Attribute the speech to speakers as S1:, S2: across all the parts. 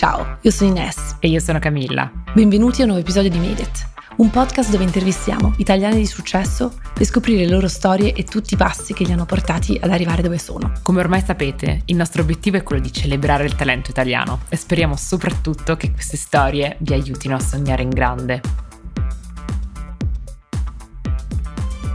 S1: Ciao, io sono Ines.
S2: E io sono Camilla.
S1: Benvenuti a un nuovo episodio di Made It, un podcast dove intervistiamo italiani di successo per scoprire le loro storie e tutti i passi che li hanno portati ad arrivare dove sono.
S2: Come ormai sapete, il nostro obiettivo è quello di celebrare il talento italiano e speriamo soprattutto che queste storie vi aiutino a sognare in grande.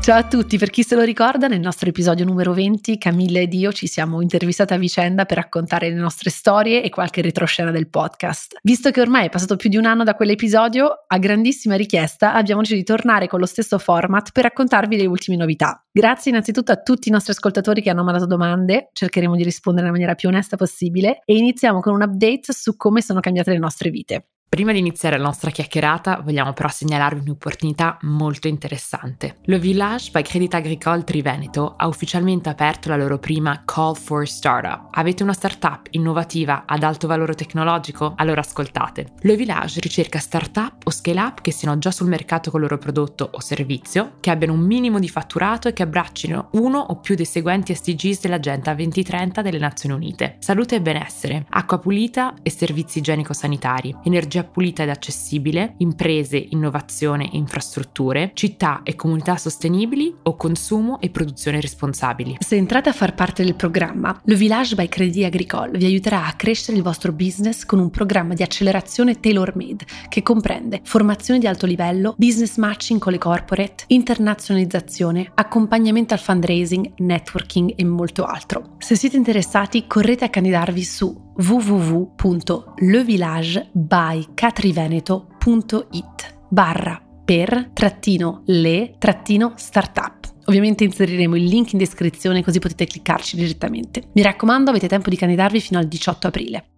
S1: Ciao a tutti, per chi se lo ricorda, nel nostro episodio numero 20 Camilla ed io ci siamo intervistate a vicenda per raccontare le nostre storie e qualche retroscena del podcast. Visto che ormai è passato più di un anno da quell'episodio, a grandissima richiesta abbiamo deciso di tornare con lo stesso format per raccontarvi le ultime novità. Grazie innanzitutto a tutti i nostri ascoltatori che hanno mandato domande, cercheremo di rispondere nella maniera più onesta possibile e iniziamo con un update su come sono cambiate le nostre vite.
S2: Prima di iniziare la nostra chiacchierata, vogliamo però segnalarvi un'opportunità molto interessante. Le Village by Credit Agricole Triveneto ha ufficialmente aperto la loro prima Call for Startup. Avete una startup innovativa ad alto valore tecnologico? Allora ascoltate. Le Village ricerca startup o scale-up che siano già sul mercato con il loro prodotto o servizio, che abbiano un minimo di fatturato e che abbraccino uno o più dei seguenti SDGs dell'Agenda 2030 delle Nazioni Unite. Salute e benessere, acqua pulita e servizi igienico-sanitari, energia pulita ed accessibile, imprese, innovazione e infrastrutture, città e comunità sostenibili o consumo e produzione responsabili.
S1: Se entrate a far parte del programma, Le Village by Crédit Agricole vi aiuterà a crescere il vostro business con un programma di accelerazione tailor-made che comprende formazione di alto livello, business matching con le corporate, internazionalizzazione, accompagnamento al fundraising, networking e molto altro. Se siete interessati, correte a candidarvi su www.levillagebycatriveneto.it barra per trattino le trattino startup. Ovviamente inseriremo il link in descrizione così potete cliccarci direttamente. Mi raccomando, avete tempo di candidarvi fino al 18 aprile.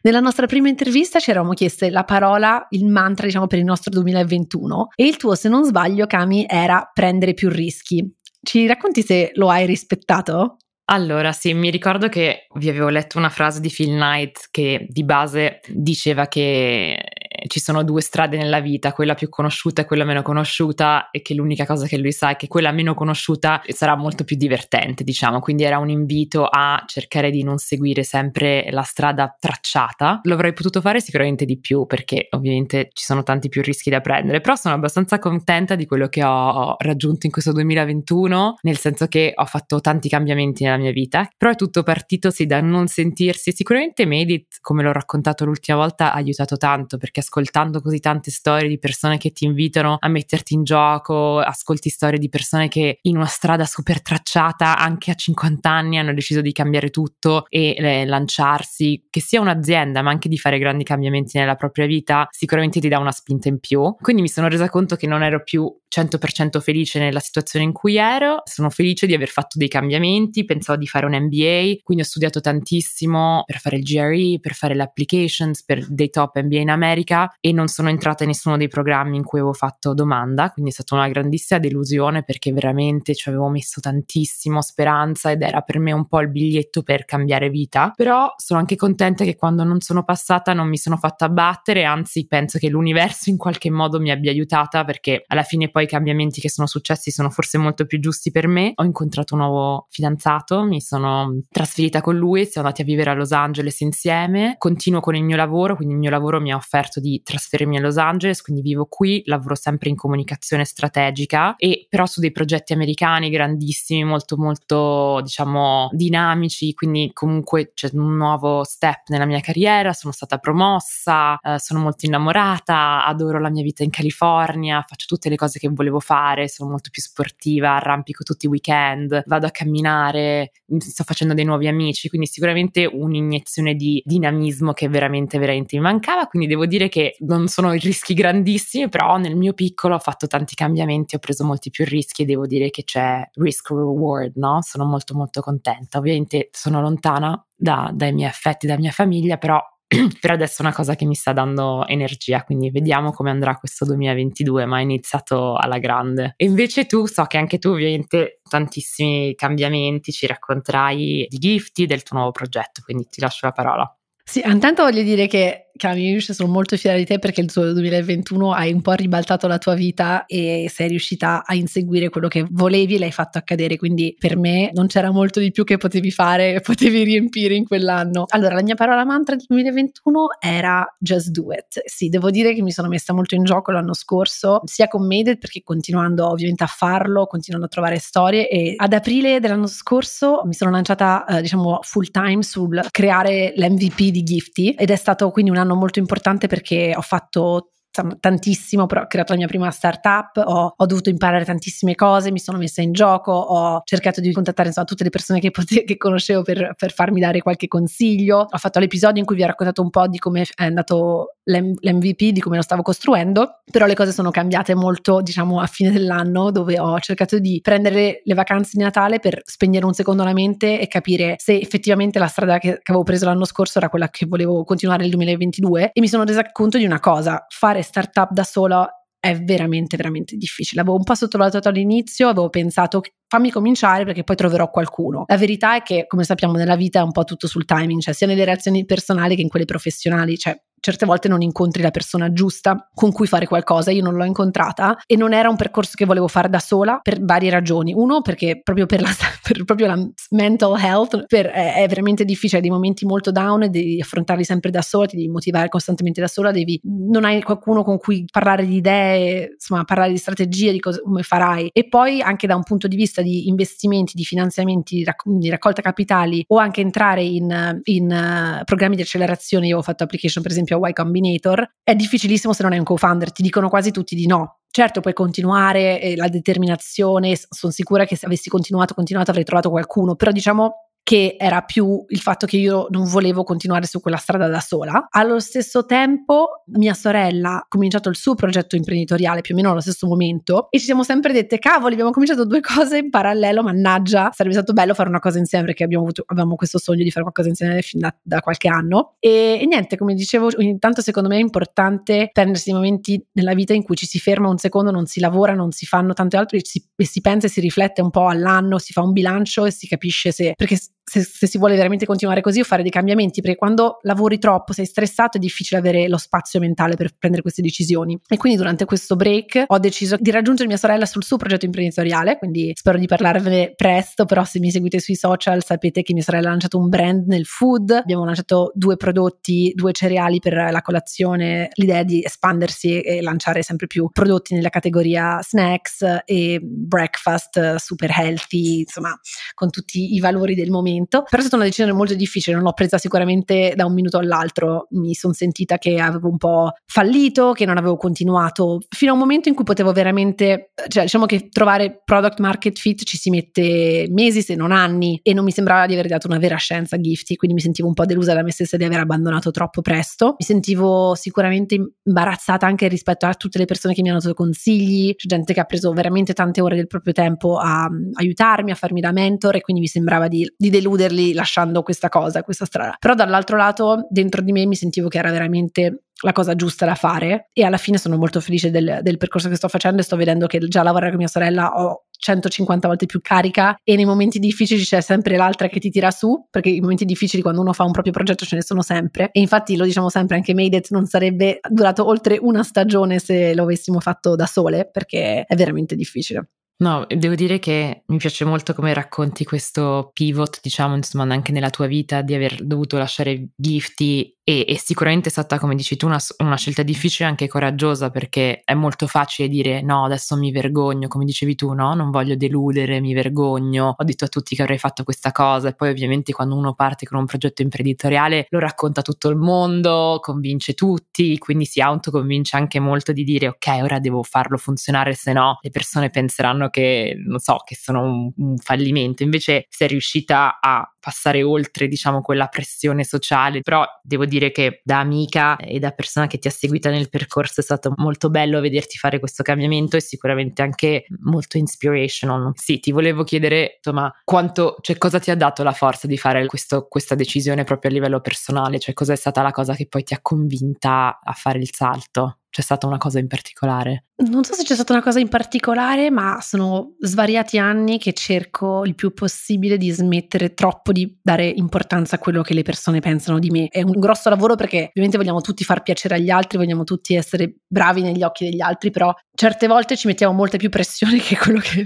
S1: Nella nostra prima intervista ci eravamo chieste la parola, il mantra, diciamo, per il nostro 2021 e il tuo, se non sbaglio, Cami, era prendere più rischi. Ci racconti se lo hai rispettato?
S2: Allora, sì, mi ricordo che vi avevo letto una frase di Phil Knight che di base diceva che ci sono due strade nella vita, quella più conosciuta e quella meno conosciuta, e che l'unica cosa che lui sa è che quella meno conosciuta sarà molto più divertente, diciamo. Quindi era un invito a cercare di non seguire sempre la strada tracciata. Lo avrei potuto fare sicuramente di più, perché ovviamente ci sono tanti più rischi da prendere, però sono abbastanza contenta di quello che ho raggiunto in questo 2021, nel senso che ho fatto tanti cambiamenti nella mia vita, però è tutto partito sì da non sentirsi. Sicuramente Medit, come l'ho raccontato l'ultima volta, ha aiutato tanto perché ascoltando così tante storie di persone che ti invitano a metterti in gioco, ascolti storie di persone che in una strada super tracciata anche a 50 anni hanno deciso di cambiare tutto e eh, lanciarsi, che sia un'azienda ma anche di fare grandi cambiamenti nella propria vita, sicuramente ti dà una spinta in più. Quindi mi sono resa conto che non ero più 100% felice nella situazione in cui ero, sono felice di aver fatto dei cambiamenti, pensavo di fare un MBA, quindi ho studiato tantissimo per fare il GRE, per fare le applications, per dei top MBA in America e non sono entrata in nessuno dei programmi in cui avevo fatto domanda, quindi è stata una grandissima delusione perché veramente ci avevo messo tantissimo speranza ed era per me un po' il biglietto per cambiare vita, però sono anche contenta che quando non sono passata non mi sono fatta abbattere, anzi penso che l'universo in qualche modo mi abbia aiutata perché alla fine poi i cambiamenti che sono successi sono forse molto più giusti per me. Ho incontrato un nuovo fidanzato, mi sono trasferita con lui, siamo andati a vivere a Los Angeles insieme, continuo con il mio lavoro, quindi il mio lavoro mi ha offerto di trasferirmi a Los Angeles, quindi vivo qui, lavoro sempre in comunicazione strategica e però su dei progetti americani grandissimi, molto molto diciamo dinamici, quindi comunque c'è un nuovo step nella mia carriera, sono stata promossa, eh, sono molto innamorata, adoro la mia vita in California, faccio tutte le cose che volevo fare, sono molto più sportiva, arrampico tutti i weekend, vado a camminare, sto facendo dei nuovi amici, quindi sicuramente un'iniezione di dinamismo che veramente, veramente mi mancava, quindi devo dire che non sono rischi grandissimi, però nel mio piccolo ho fatto tanti cambiamenti, ho preso molti più rischi e devo dire che c'è risk reward, no? Sono molto molto contenta. Ovviamente sono lontana da, dai miei affetti, dalla mia famiglia, però per adesso è una cosa che mi sta dando energia, quindi vediamo come andrà questo 2022, ma è iniziato alla grande. E invece tu, so che anche tu ovviamente tantissimi cambiamenti, ci racconterai di Gifty, del tuo nuovo progetto, quindi ti lascio la parola.
S1: Sì, intanto voglio dire che Cami, sono molto fiera di te perché il tuo 2021 hai un po' ribaltato la tua vita e sei riuscita a inseguire quello che volevi e l'hai fatto accadere. Quindi per me non c'era molto di più che potevi fare e potevi riempire in quell'anno. Allora, la mia parola mantra del 2021 era just do it. Sì, devo dire che mi sono messa molto in gioco l'anno scorso, sia con Made perché continuando ovviamente a farlo, continuando a trovare storie e ad aprile dell'anno scorso mi sono lanciata, eh, diciamo, full time sul creare l'MVP di Gifty ed è stato quindi un anno molto importante perché ho fatto tantissimo, però ho creato la mia prima startup, ho, ho, dovuto imparare tantissime cose, mi sono messa in gioco, ho cercato di contattare insomma, tutte le persone che, pote- che conoscevo per, per, farmi dare qualche consiglio, ho fatto l'episodio in cui vi ho raccontato un po' di come è andato l'M- l'MVP, di come lo stavo costruendo, però le cose sono cambiate molto diciamo a fine dell'anno dove ho cercato di prendere le vacanze di Natale per spegnere un secondo la mente e capire se effettivamente la strada che, che avevo preso l'anno scorso era quella che volevo continuare nel 2022 e mi sono resa conto di una cosa, fare startup da sola è veramente, veramente difficile. Avevo un po' sottovalutato all'inizio, avevo pensato fammi cominciare perché poi troverò qualcuno. La verità è che, come sappiamo, nella vita è un po' tutto sul timing, cioè sia nelle relazioni personali che in quelle professionali, cioè certe volte non incontri la persona giusta con cui fare qualcosa. Io non l'ho incontrata e non era un percorso che volevo fare da sola per varie ragioni. Uno, perché proprio per la, per proprio la mental health per, è, è, veramente difficile, hai dei momenti molto down e devi affrontarli sempre da sola, ti devi motivare costantemente da sola, devi, non hai qualcuno con cui parlare di idee, insomma, parlare di strategie, di cosa, come farai. E poi anche da un punto di vista di investimenti, di finanziamenti, di, rac- di raccolta capitali o anche entrare in, in uh, programmi di accelerazione. Io ho fatto application, per esempio, a Y Combinator, è difficilissimo se non hai un co-founder, ti dicono quasi tutti di no. Certo, puoi continuare, eh, la determinazione, sono sicura che se avessi continuato, continuato avrei trovato qualcuno, però diciamo che era più il fatto che io non volevo continuare su quella strada da sola. Allo stesso tempo, mia sorella ha cominciato il suo progetto imprenditoriale più o meno allo stesso momento e ci siamo sempre dette: cavoli, abbiamo cominciato due cose in parallelo, mannaggia, sarebbe stato bello fare una cosa insieme perché abbiamo avuto, avevamo questo sogno di fare qualcosa insieme fin da, da qualche anno. E, e, niente, come dicevo, intanto secondo me è importante prendersi dei momenti nella vita in cui ci si ferma un secondo, non si lavora, non si fanno tante altre, e e si pensa e si riflette un po' all'anno, si fa un bilancio e si capisce se. perché se, se, si vuole veramente continuare così o fare dei cambiamenti, perché quando lavori troppo, sei stressato, è difficile avere lo spazio mentale per prendere queste decisioni. E quindi durante questo break ho deciso di raggiungere mia sorella sul suo progetto imprenditoriale, quindi spero di parlarvene presto, però se mi seguite sui social sapete che mia sorella ha lanciato un brand nel food, abbiamo lanciato due prodotti, due cereali per la colazione, l'idea di espandersi e lanciare sempre più prodotti nella categoria snacks e breakfast super healthy, insomma, con tutti i valori del momento momento, però è stata una decisione molto difficile, non l'ho presa sicuramente da un minuto all'altro, mi sono sentita che avevo un po' fallito, che non avevo continuato, fino a un momento in cui potevo veramente, cioè diciamo che trovare product market fit ci si mette mesi se non anni e non mi sembrava di aver dato una vera scienza a Gifty, quindi mi sentivo un po' delusa da me stessa di aver abbandonato troppo presto, mi sentivo sicuramente imbarazzata anche rispetto a tutte le persone che mi hanno dato consigli, c'è gente che ha preso veramente tante ore del proprio tempo a, a aiutarmi, a farmi da mentor e quindi mi sembrava di, di deludere deluderli lasciando questa cosa, questa strada. Però dall'altro lato, dentro di me mi sentivo che era veramente la cosa giusta da fare e alla fine sono molto felice del, del, percorso che sto facendo e sto vedendo che già lavorare con mia sorella ho 150 volte più carica e nei momenti difficili c'è sempre l'altra che ti tira su perché i momenti difficili quando uno fa un proprio progetto ce ne sono sempre e infatti lo diciamo sempre anche Made It non sarebbe durato oltre una stagione se lo avessimo fatto da sole perché è veramente difficile.
S2: No, devo dire che mi piace molto come racconti questo pivot, diciamo, insomma, anche nella tua vita di aver dovuto lasciare Gifty e, e, sicuramente è stata, come dici tu, una, una, scelta difficile e anche coraggiosa perché è molto facile dire no, adesso mi vergogno, come dicevi tu, no, non voglio deludere, mi vergogno, ho detto a tutti che avrei fatto questa cosa. E poi ovviamente quando uno parte con un progetto imprenditoriale lo racconta tutto il mondo, convince tutti, quindi si autoconvince anche molto di dire ok, ora devo farlo funzionare, se no le persone penseranno che, non so, che sono un, un fallimento. Invece sei riuscita a passare oltre, diciamo, quella pressione sociale, però devo dire che da amica e da persona che ti ha seguita nel percorso è stato molto bello vederti fare questo cambiamento e sicuramente anche molto inspirational. Sì, ti volevo chiedere, insomma, quanto, cioè cosa ti ha dato la forza di fare questo, questa decisione proprio a livello personale, cioè cosa è stata la cosa che poi ti ha convinta a fare il salto? C'è stata una cosa in particolare?
S1: Non so se c'è stata una cosa in particolare, ma sono svariati anni che cerco il più possibile di smettere troppo di dare importanza a quello che le persone pensano di me. È un grosso lavoro perché ovviamente vogliamo tutti far piacere agli altri, vogliamo tutti essere bravi negli occhi degli altri, però certe volte ci mettiamo molta più pressione che quello che,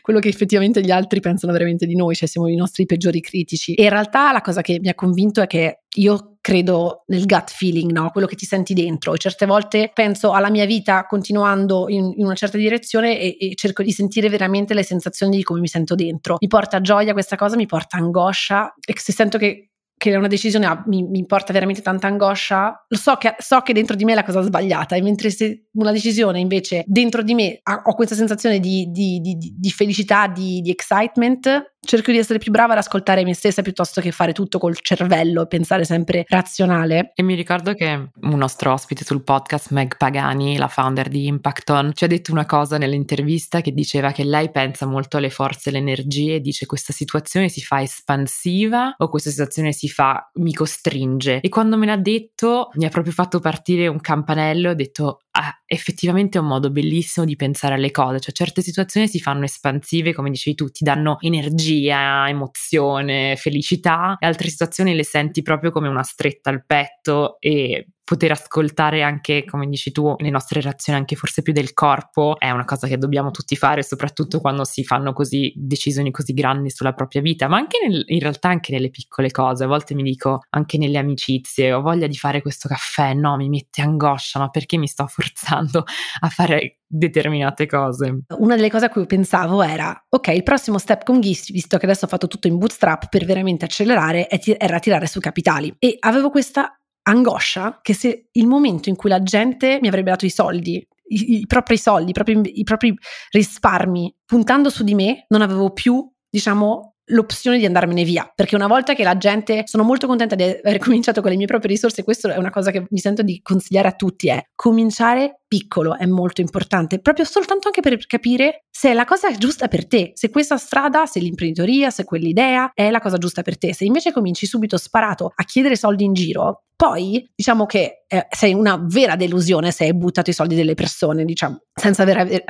S1: quello che effettivamente gli altri pensano veramente di noi, cioè siamo i nostri peggiori critici. E in realtà la cosa che mi ha convinto è che io credo nel gut feeling, no? quello che ti senti dentro. E certe volte penso alla mia vita continuando in, in una certa direzione e, e, cerco di sentire veramente le sensazioni di come mi sento dentro. Mi porta gioia questa cosa, mi porta angoscia e se sento che che una decisione ah, mi, mi, porta veramente tanta angoscia, lo so che, so che dentro di me è la cosa sbagliata, e mentre se una decisione invece dentro di me ho questa sensazione di, di, di, di felicità, di, excitement, cerco di essere più brava ad ascoltare me stessa piuttosto che fare tutto col cervello e pensare sempre razionale.
S2: E mi ricordo che un nostro ospite sul podcast, Meg Pagani, la founder di Impacton, ci ha detto una cosa nell'intervista che diceva che lei pensa molto alle forze e alle energie e dice questa situazione si fa espansiva o questa situazione si fa mi costringe. E quando me l'ha detto mi ha proprio fatto partire un campanello e ho detto effettivamente è un modo bellissimo di pensare alle cose, cioè certe situazioni si fanno espansive, come dicevi tu, ti danno energia, emozione, felicità, e altre situazioni le senti proprio come una stretta al petto e poter ascoltare anche, come dici tu, le nostre reazioni anche forse più del corpo è una cosa che dobbiamo tutti fare, soprattutto quando si fanno così decisioni così grandi sulla propria vita, ma anche nel, in realtà anche nelle piccole cose. A volte mi dico anche nelle amicizie, ho voglia di fare questo caffè, no, mi mette angoscia, ma perché mi sto forzando a fare determinate cose.
S1: Una delle cose a cui pensavo era, ok, il prossimo step con Gist, visto che adesso ho fatto tutto in bootstrap per veramente accelerare, era tirare su capitali. E avevo questa angoscia che se il momento in cui la gente mi avrebbe dato i soldi, i, i propri soldi, i propri, i propri risparmi, puntando su di me, non avevo più, diciamo, l'opzione di andarmene via, perché una volta che la gente, sono molto contenta di aver cominciato con le mie proprie risorse, questo è una cosa che mi sento di consigliare a tutti, è cominciare piccolo è molto importante, proprio soltanto anche per capire se è la cosa giusta per te, se questa strada, se l'imprenditoria, se quell'idea è la cosa giusta per te. Se invece cominci subito sparato a chiedere soldi in giro, poi diciamo che eh, sei una vera delusione se hai buttato i soldi delle persone, diciamo, senza aver, aver,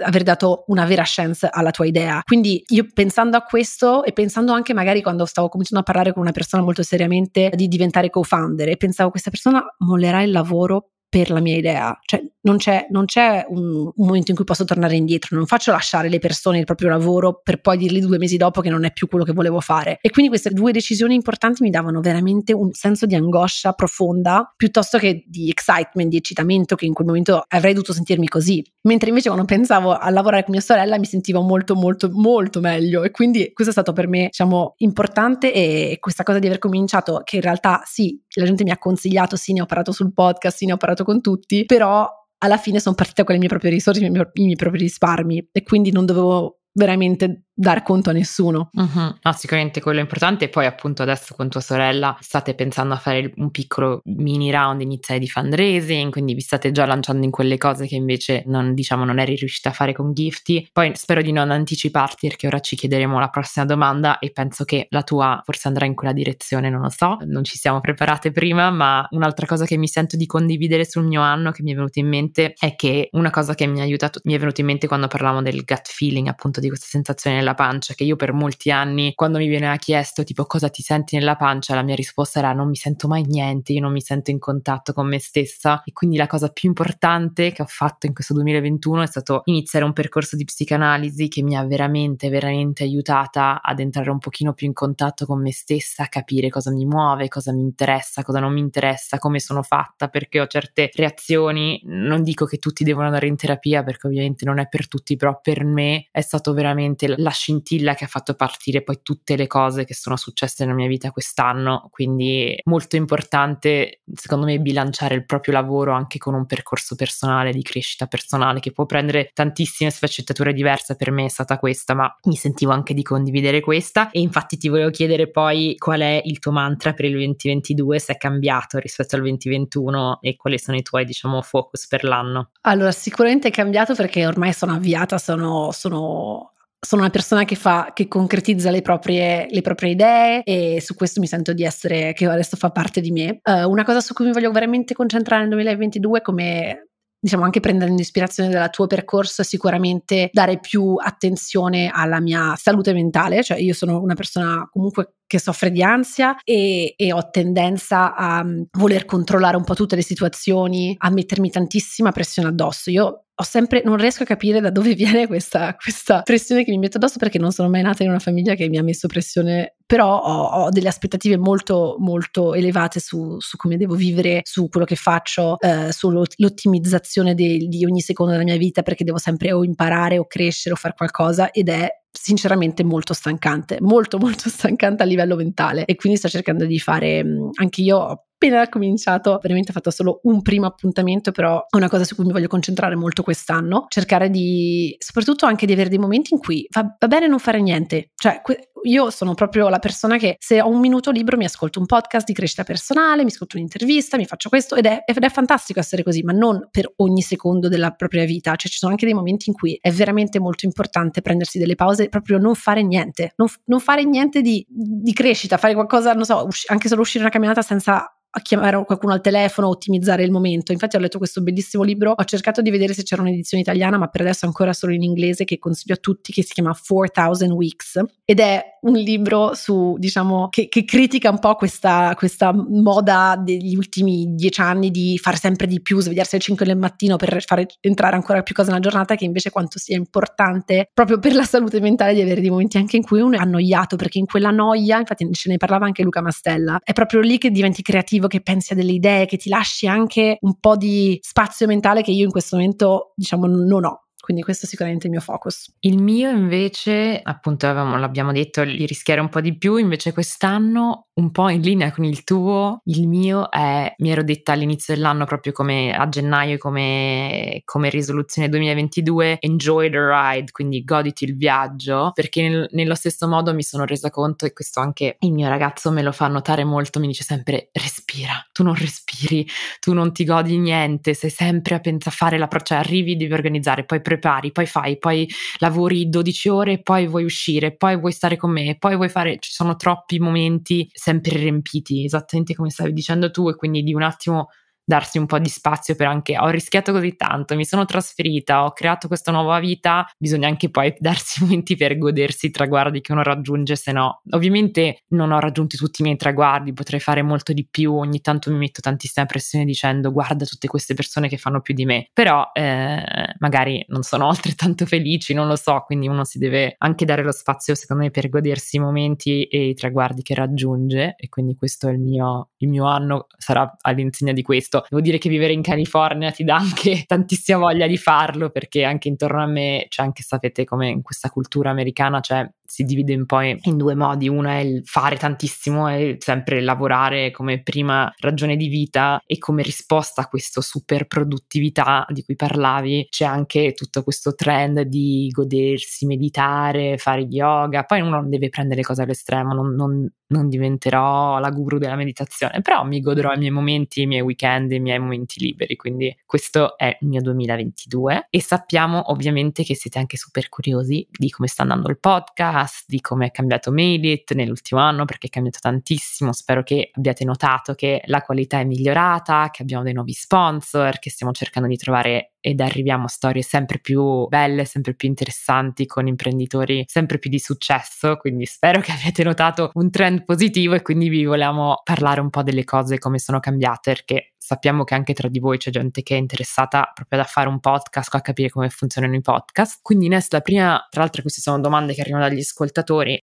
S1: aver, dato una vera chance alla tua idea. Quindi io pensando a questo e pensando anche magari quando stavo cominciando a parlare con una persona molto seriamente di diventare co-founder e pensavo questa persona mollerà il lavoro per la mia idea. Cioè, non c'è, non c'è un, un, momento in cui posso tornare indietro, non faccio lasciare le persone il proprio lavoro per poi dirgli due mesi dopo che non è più quello che volevo fare. E quindi queste due decisioni importanti mi davano veramente un senso di angoscia profonda piuttosto che di excitement, di eccitamento che in quel momento avrei dovuto sentirmi così. Mentre invece quando pensavo a lavorare con mia sorella mi sentivo molto molto molto meglio e quindi questo è stato per me diciamo importante e questa cosa di aver cominciato che in realtà sì, la gente mi ha consigliato, sì ne ho parlato sul podcast, sì ne ho parlato con tutti, però alla fine sono partita con le mie proprie risorse, i miei, i miei propri risparmi e quindi non dovevo veramente dar conto a nessuno.
S2: Uh-huh. No, sicuramente quello è importante. E poi, appunto, adesso con tua sorella state pensando a fare un piccolo mini round iniziale di fundraising, quindi vi state già lanciando in quelle cose che invece non, diciamo, non eri riuscita a fare con Gifty. Poi spero di non anticiparti perché ora ci chiederemo la prossima domanda e penso che la tua forse andrà in quella direzione, non lo so, non ci siamo preparate prima, ma un'altra cosa che mi sento di condividere sul mio anno che mi è venuta in mente è che una cosa che mi ha aiutato, mi è venuta in mente quando parlavamo del gut feeling, appunto di questa sensazione nella pancia, che io per molti anni, quando mi viene chiesto tipo cosa ti senti nella pancia, la mia risposta era non mi sento mai niente, io non mi sento in contatto con me stessa. E quindi la cosa più importante che ho fatto in questo 2021 è stato iniziare un percorso di psicanalisi che mi ha veramente, veramente aiutata ad entrare un pochino più in contatto con me stessa, a capire cosa mi muove, cosa mi interessa, cosa non mi interessa, come sono fatta, perché ho certe reazioni. Non dico che tutti devono andare in terapia, perché ovviamente non è per tutti, però per me è stato veramente la scintilla che ha fatto partire poi tutte le cose che sono successe nella mia vita quest'anno, quindi molto importante secondo me bilanciare il proprio lavoro anche con un percorso personale di crescita personale che può prendere tantissime sfaccettature diverse, per me è stata questa, ma mi sentivo anche di condividere questa. E infatti ti volevo chiedere poi qual è il tuo mantra per il 2022, se è cambiato rispetto al 2021 e quali sono i tuoi diciamo focus per l'anno.
S1: Allora sicuramente è cambiato perché ormai sono avviata, sono, sono sono una persona che fa, che concretizza le proprie, le proprie, idee e su questo mi sento di essere, che adesso fa parte di me. Uh, una cosa su cui mi voglio veramente concentrare nel 2022 come diciamo anche prendendo ispirazione dal tuo percorso, sicuramente dare più attenzione alla mia salute mentale, cioè io sono una persona comunque che soffre di ansia e, e, ho tendenza a mm, voler controllare un po' tutte le situazioni, a mettermi tantissima pressione addosso. Io ho sempre, non riesco a capire da dove viene questa, questa, pressione che mi metto addosso perché non sono mai nata in una famiglia che mi ha messo pressione, però ho, ho delle aspettative molto, molto elevate su, su, come devo vivere, su quello che faccio, eh, sull'ottimizzazione di ogni secondo della mia vita perché devo sempre o imparare o crescere o fare qualcosa ed è sinceramente molto stancante, molto molto stancante a livello mentale. E quindi sto cercando di fare, anche io appena cominciato, veramente ho fatto solo un primo appuntamento, però è una cosa su cui mi voglio concentrare molto quest'anno, cercare di, soprattutto anche di avere dei momenti in cui va, va bene non fare niente, cioè que- io sono proprio la persona che se ho un minuto libero mi ascolto un podcast di crescita personale, mi ascolto un'intervista, mi faccio questo ed è, ed è fantastico essere così, ma non per ogni secondo della propria vita, cioè ci sono anche dei momenti in cui è veramente molto importante prendersi delle pause, proprio non fare niente, non, non fare niente di, di, crescita, fare qualcosa, non so, usci- anche solo uscire una camminata senza a chiamare qualcuno al telefono, ottimizzare il momento. Infatti ho letto questo bellissimo libro, ho cercato di vedere se c'era un'edizione italiana, ma per adesso ancora solo in inglese che consiglio a tutti, che si chiama 4000 Weeks ed è un libro su, diciamo, che, che critica un po' questa, questa, moda degli ultimi dieci anni di fare sempre di più, svegliarsi alle 5 del mattino per fare entrare ancora più cose nella giornata, che invece quanto sia importante proprio per la salute mentale di avere dei momenti anche in cui uno è annoiato, perché in quella noia, infatti ce ne parlava anche Luca Mastella, è proprio lì che diventi creativo creativo, che pensi a delle idee, che ti lasci anche un po' di spazio mentale che io in questo momento, diciamo, non ho. Quindi questo è sicuramente il mio focus.
S2: Il mio invece, appunto avevamo, l'abbiamo detto, di rischiare un po' di più, invece quest'anno un po' in linea con il tuo, il mio è, mi ero detta all'inizio dell'anno, proprio come a gennaio, come, come risoluzione 2022, enjoy the ride, quindi goditi il viaggio, perché nel, nello stesso modo mi sono resa conto, e questo anche il mio ragazzo me lo fa notare molto, mi dice sempre respira, tu non respiri, tu non ti godi niente, sei sempre a pensare a fare la cioè arrivi, devi organizzare, poi prepari, poi fai, poi lavori 12 ore, poi vuoi uscire, poi vuoi stare con me, poi vuoi fare, ci sono troppi momenti sempre riempiti, esattamente come stavi dicendo tu, e quindi di un attimo darsi un po' di spazio per anche ho rischiato così tanto, mi sono trasferita, ho creato questa nuova vita, bisogna anche poi darsi momenti per godersi i traguardi che uno raggiunge, se no ovviamente non ho raggiunto tutti i miei traguardi, potrei fare molto di più, ogni tanto mi metto tantissima pressione dicendo guarda tutte queste persone che fanno più di me, però eh, magari non sono altrettanto felici, non lo so, quindi uno si deve anche dare lo spazio secondo me per godersi i momenti e i traguardi che raggiunge e quindi questo è il mio, il mio anno, sarà all'insegna di questo Devo dire che vivere in California ti dà anche tantissima voglia di farlo perché anche intorno a me c'è anche, sapete, come in questa cultura americana c'è si divide un po' in due modi. Uno è il fare tantissimo e sempre lavorare come prima ragione di vita e come risposta a questa super produttività di cui parlavi c'è anche tutto questo trend di godersi, meditare, fare yoga. Poi uno non deve prendere le cose all'estremo, non, non, non diventerò la guru della meditazione, però mi godrò i miei momenti, i miei weekend, i miei momenti liberi. Quindi questo è il mio 2022 e sappiamo ovviamente che siete anche super curiosi di come sta andando il podcast podcast, di come è cambiato Mailit nell'ultimo anno perché è cambiato tantissimo. Spero che abbiate notato che la qualità è migliorata, che abbiamo dei nuovi sponsor, che stiamo cercando di trovare ed arriviamo a storie sempre più belle, sempre più interessanti con imprenditori sempre più di successo, quindi spero che abbiate notato un trend positivo e quindi vi vogliamo parlare un po' delle cose come sono cambiate perché sappiamo che anche tra di voi c'è gente che è interessata proprio a fare un podcast a capire come funzionano i podcast. Quindi Nest, la prima, tra l'altro queste sono domande che arrivano dagli ascoltatori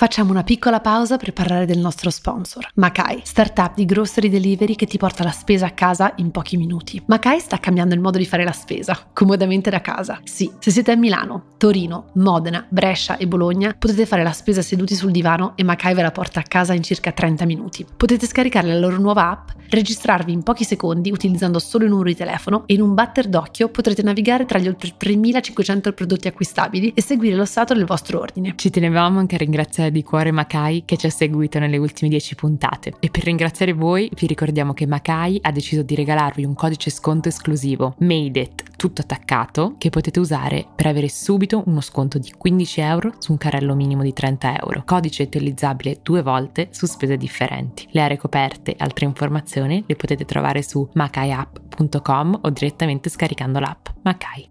S1: Facciamo una piccola pausa per parlare del nostro sponsor, Makai, startup di grocery delivery che ti porta la spesa a casa in pochi minuti. Makai sta cambiando il modo di fare la spesa, comodamente da casa. Sì, se siete a Milano, Torino, Modena, Brescia e Bologna, potete fare la spesa seduti sul divano e Makai ve la porta a casa in circa 30 minuti. Potete scaricare la loro nuova app, registrarvi in pochi secondi utilizzando solo il numero di telefono e in un batter d'occhio potrete navigare tra gli oltre 3500 prodotti acquistabili e seguire lo stato del vostro ordine.
S2: Ci tenevamo anche a ringraziare di Cuore Macai che ci ha seguito nelle ultime 10 puntate. E per ringraziare voi vi ricordiamo che Macai ha deciso di regalarvi un codice sconto esclusivo, Made It, tutto attaccato, che potete usare per avere subito uno sconto di 15 euro su un carrello minimo di 30 euro. Codice utilizzabile due volte su spese differenti. Le aree coperte e altre informazioni le potete trovare su macaiapp.com o direttamente scaricando l'app Macai.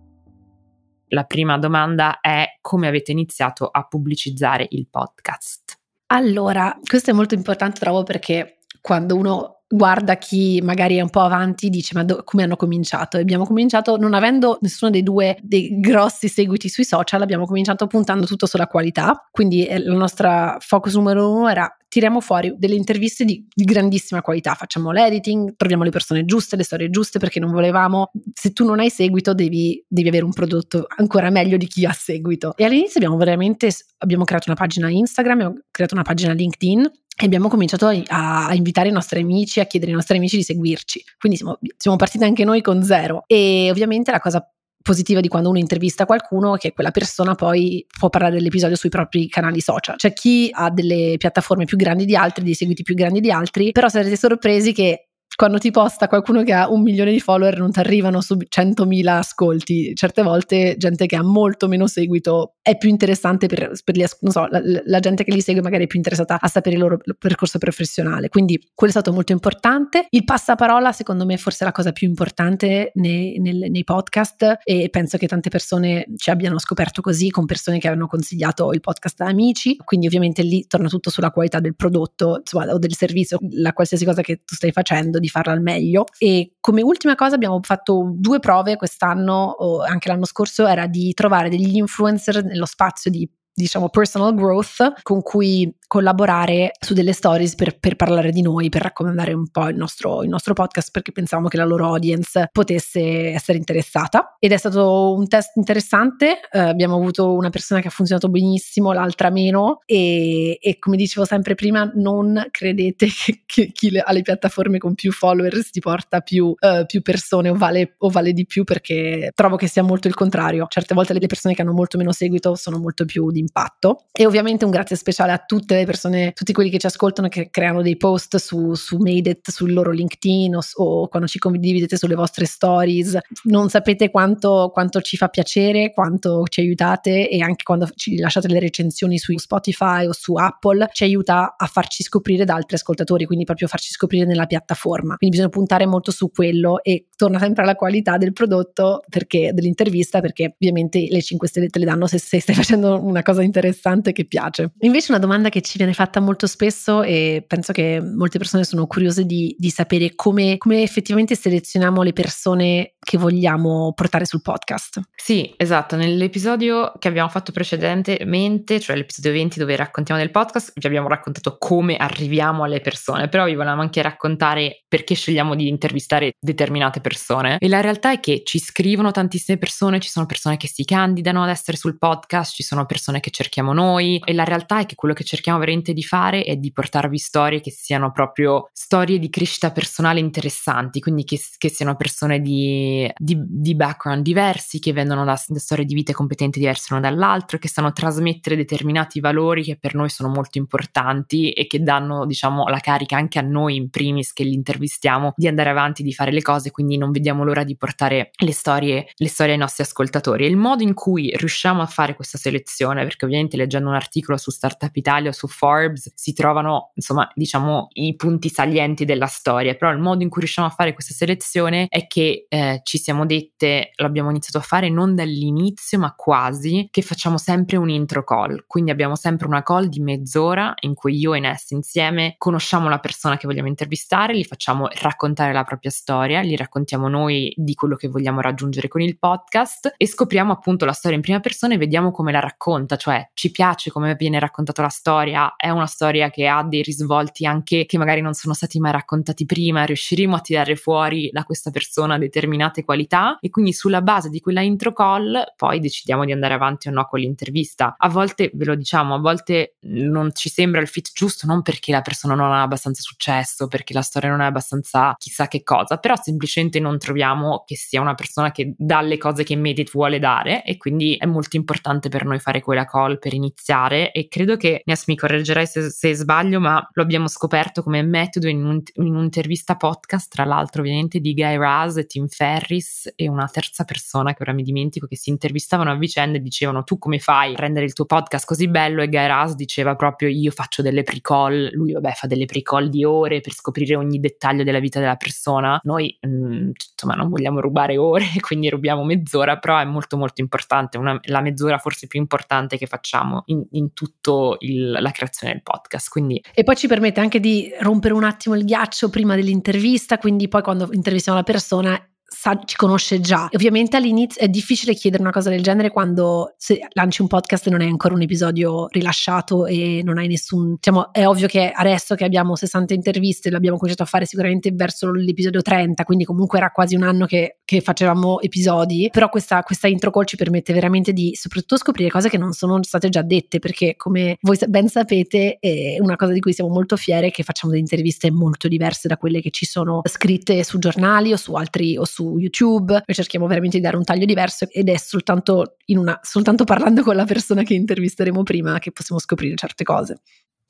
S2: La prima domanda è come avete iniziato a pubblicizzare il podcast?
S1: Allora, questo è molto importante, trovo, perché quando uno guarda chi magari è un po' avanti, dice ma do- come hanno cominciato? E abbiamo cominciato non avendo nessuno dei due dei grossi seguiti sui social, abbiamo cominciato puntando tutto sulla qualità, quindi eh, la nostra focus numero uno era tiriamo fuori delle interviste di, di, grandissima qualità, facciamo l'editing, troviamo le persone giuste, le storie giuste, perché non volevamo, se tu non hai seguito devi, devi avere un prodotto ancora meglio di chi ha seguito. E all'inizio abbiamo veramente, abbiamo creato una pagina Instagram, abbiamo creato una pagina LinkedIn e abbiamo cominciato a, a, invitare i nostri amici, a chiedere ai nostri amici di seguirci. Quindi siamo, siamo partiti anche noi con zero. E ovviamente la cosa positiva di quando uno intervista qualcuno che quella persona poi può parlare dell'episodio sui propri canali social. C'è chi ha delle piattaforme più grandi di altri, dei seguiti più grandi di altri, però sarete sorpresi che quando ti posta qualcuno che ha un milione di follower non ti arrivano su 100.000 ascolti. Certe volte gente che ha molto meno seguito è più interessante per, per gli, non so, la, la, gente che li segue magari è più interessata a sapere il loro percorso professionale. Quindi quello è stato molto importante. Il passaparola secondo me è forse la cosa più importante nei, nei, nei podcast e penso che tante persone ci abbiano scoperto così con persone che hanno consigliato il podcast a amici. Quindi ovviamente lì torna tutto sulla qualità del prodotto insomma, o del servizio, la qualsiasi cosa che tu stai facendo, di farla al meglio. E come ultima cosa abbiamo fatto due prove quest'anno, o anche l'anno scorso, era di trovare degli influencer nello spazio di diciamo personal growth con cui collaborare su delle stories per, per, parlare di noi, per raccomandare un po' il nostro, il nostro, podcast perché pensavamo che la loro audience potesse essere interessata. Ed è stato un test interessante, eh, abbiamo avuto una persona che ha funzionato benissimo, l'altra meno e, e come dicevo sempre prima non credete che, che chi le, piattaforme con più followers ti porta più, uh, più persone o vale, o vale, di più perché trovo che sia molto il contrario, certe volte le persone che hanno molto meno seguito sono molto più di impatto e ovviamente un grazie speciale a tutte le persone, tutti quelli che ci ascoltano che creano dei post su, su Made It, sul loro LinkedIn o, o, quando ci condividete sulle vostre stories. Non sapete quanto, quanto, ci fa piacere, quanto ci aiutate e anche quando ci lasciate le recensioni su Spotify o su Apple ci aiuta a farci scoprire da altri ascoltatori, quindi proprio farci scoprire nella piattaforma. Quindi bisogna puntare molto su quello e torna sempre alla qualità del prodotto perché, dell'intervista perché ovviamente le 5 stelle te le danno se, se stai facendo una cosa interessante che piace. Invece una domanda che ci viene fatta molto spesso e penso che molte persone sono curiose di, di sapere come, come effettivamente selezioniamo le persone che vogliamo portare sul podcast.
S2: Sì, esatto. Nell'episodio che abbiamo fatto precedentemente, cioè l'episodio 20 dove raccontiamo del podcast, vi abbiamo raccontato come arriviamo alle persone, però vi volevamo anche raccontare perché scegliamo di intervistare determinate persone. E la realtà è che ci scrivono tantissime persone, ci sono persone che si candidano ad essere sul podcast, ci sono persone che cerchiamo noi e la realtà è che quello che cerchiamo veramente di fare è di portarvi storie che siano proprio storie di crescita personale interessanti, quindi che, che siano persone di, di, di, background diversi, che vengono da, da storie di vite competenti diverse l'una dall'altro, che sanno trasmettere determinati valori che per noi sono molto importanti e che danno, diciamo, la carica anche a noi in primis che li intervistiamo di andare avanti, di fare le cose, quindi non vediamo l'ora di portare le storie, le storie ai nostri ascoltatori. E il modo in cui riusciamo a fare questa selezione, perché ovviamente leggendo un articolo su Startup Italia o su Forbes si trovano, insomma, diciamo, i punti salienti della storia, però il modo in cui riusciamo a fare questa selezione è che eh, ci siamo dette, l'abbiamo iniziato a fare non dall'inizio, ma quasi, che facciamo sempre un intro call, quindi abbiamo sempre una call di mezz'ora in cui io e Ness insieme conosciamo la persona che vogliamo intervistare, gli facciamo raccontare la propria storia, gli raccontiamo noi di quello che vogliamo raggiungere con il podcast e scopriamo appunto la storia in prima persona e vediamo come la racconta, cioè ci piace come viene raccontata la storia, è una storia che ha dei risvolti anche che magari non sono stati mai raccontati prima, riusciremo a tirare fuori da questa persona determinate qualità e quindi sulla base di quella intro call poi decidiamo di andare avanti o no con l'intervista. A volte ve lo diciamo, a volte non ci sembra il fit giusto non perché la persona non ha abbastanza successo, perché la storia non è abbastanza chissà che cosa, però semplicemente non troviamo che sia una persona che dà le cose che Medit vuole dare e quindi è molto importante per noi fare quella call per iniziare e credo che, Nias mi correggerai se, se, sbaglio, ma lo abbiamo scoperto come metodo in, un, in, un'intervista podcast, tra l'altro ovviamente di Guy Raz e Tim Ferris e una terza persona che ora mi dimentico che si intervistavano a vicenda e dicevano tu come fai a rendere il tuo podcast così bello? E Guy Raz diceva proprio io faccio delle pre-call, lui vabbè fa delle pre-call di ore per scoprire ogni dettaglio della vita della persona, noi mh, mm, insomma non vogliamo rubare ore quindi rubiamo mezz'ora però è molto molto importante, una, la mezz'ora forse più importante che facciamo in, in tutta la creazione del podcast. Quindi...
S1: E poi ci permette anche di rompere un attimo il ghiaccio prima dell'intervista, quindi poi quando intervistiamo la persona sa, ci conosce già. Ovviamente all'inizio è difficile chiedere una cosa del genere quando lanci un podcast e non è ancora un episodio rilasciato e non hai nessun. Diciamo, è ovvio che adesso che abbiamo 60 interviste, l'abbiamo cominciato a fare sicuramente verso l'episodio 30, quindi comunque era quasi un anno che, che facevamo episodi. Però questa, questa intro call ci permette veramente di soprattutto scoprire cose che non sono state già dette, perché come voi ben sapete, è una cosa di cui siamo molto fiere è che facciamo delle interviste molto diverse da quelle che ci sono scritte su giornali o su altri o su YouTube, noi cerchiamo veramente di dare un taglio diverso ed è soltanto, una, soltanto parlando con la persona che intervisteremo prima che possiamo scoprire certe cose.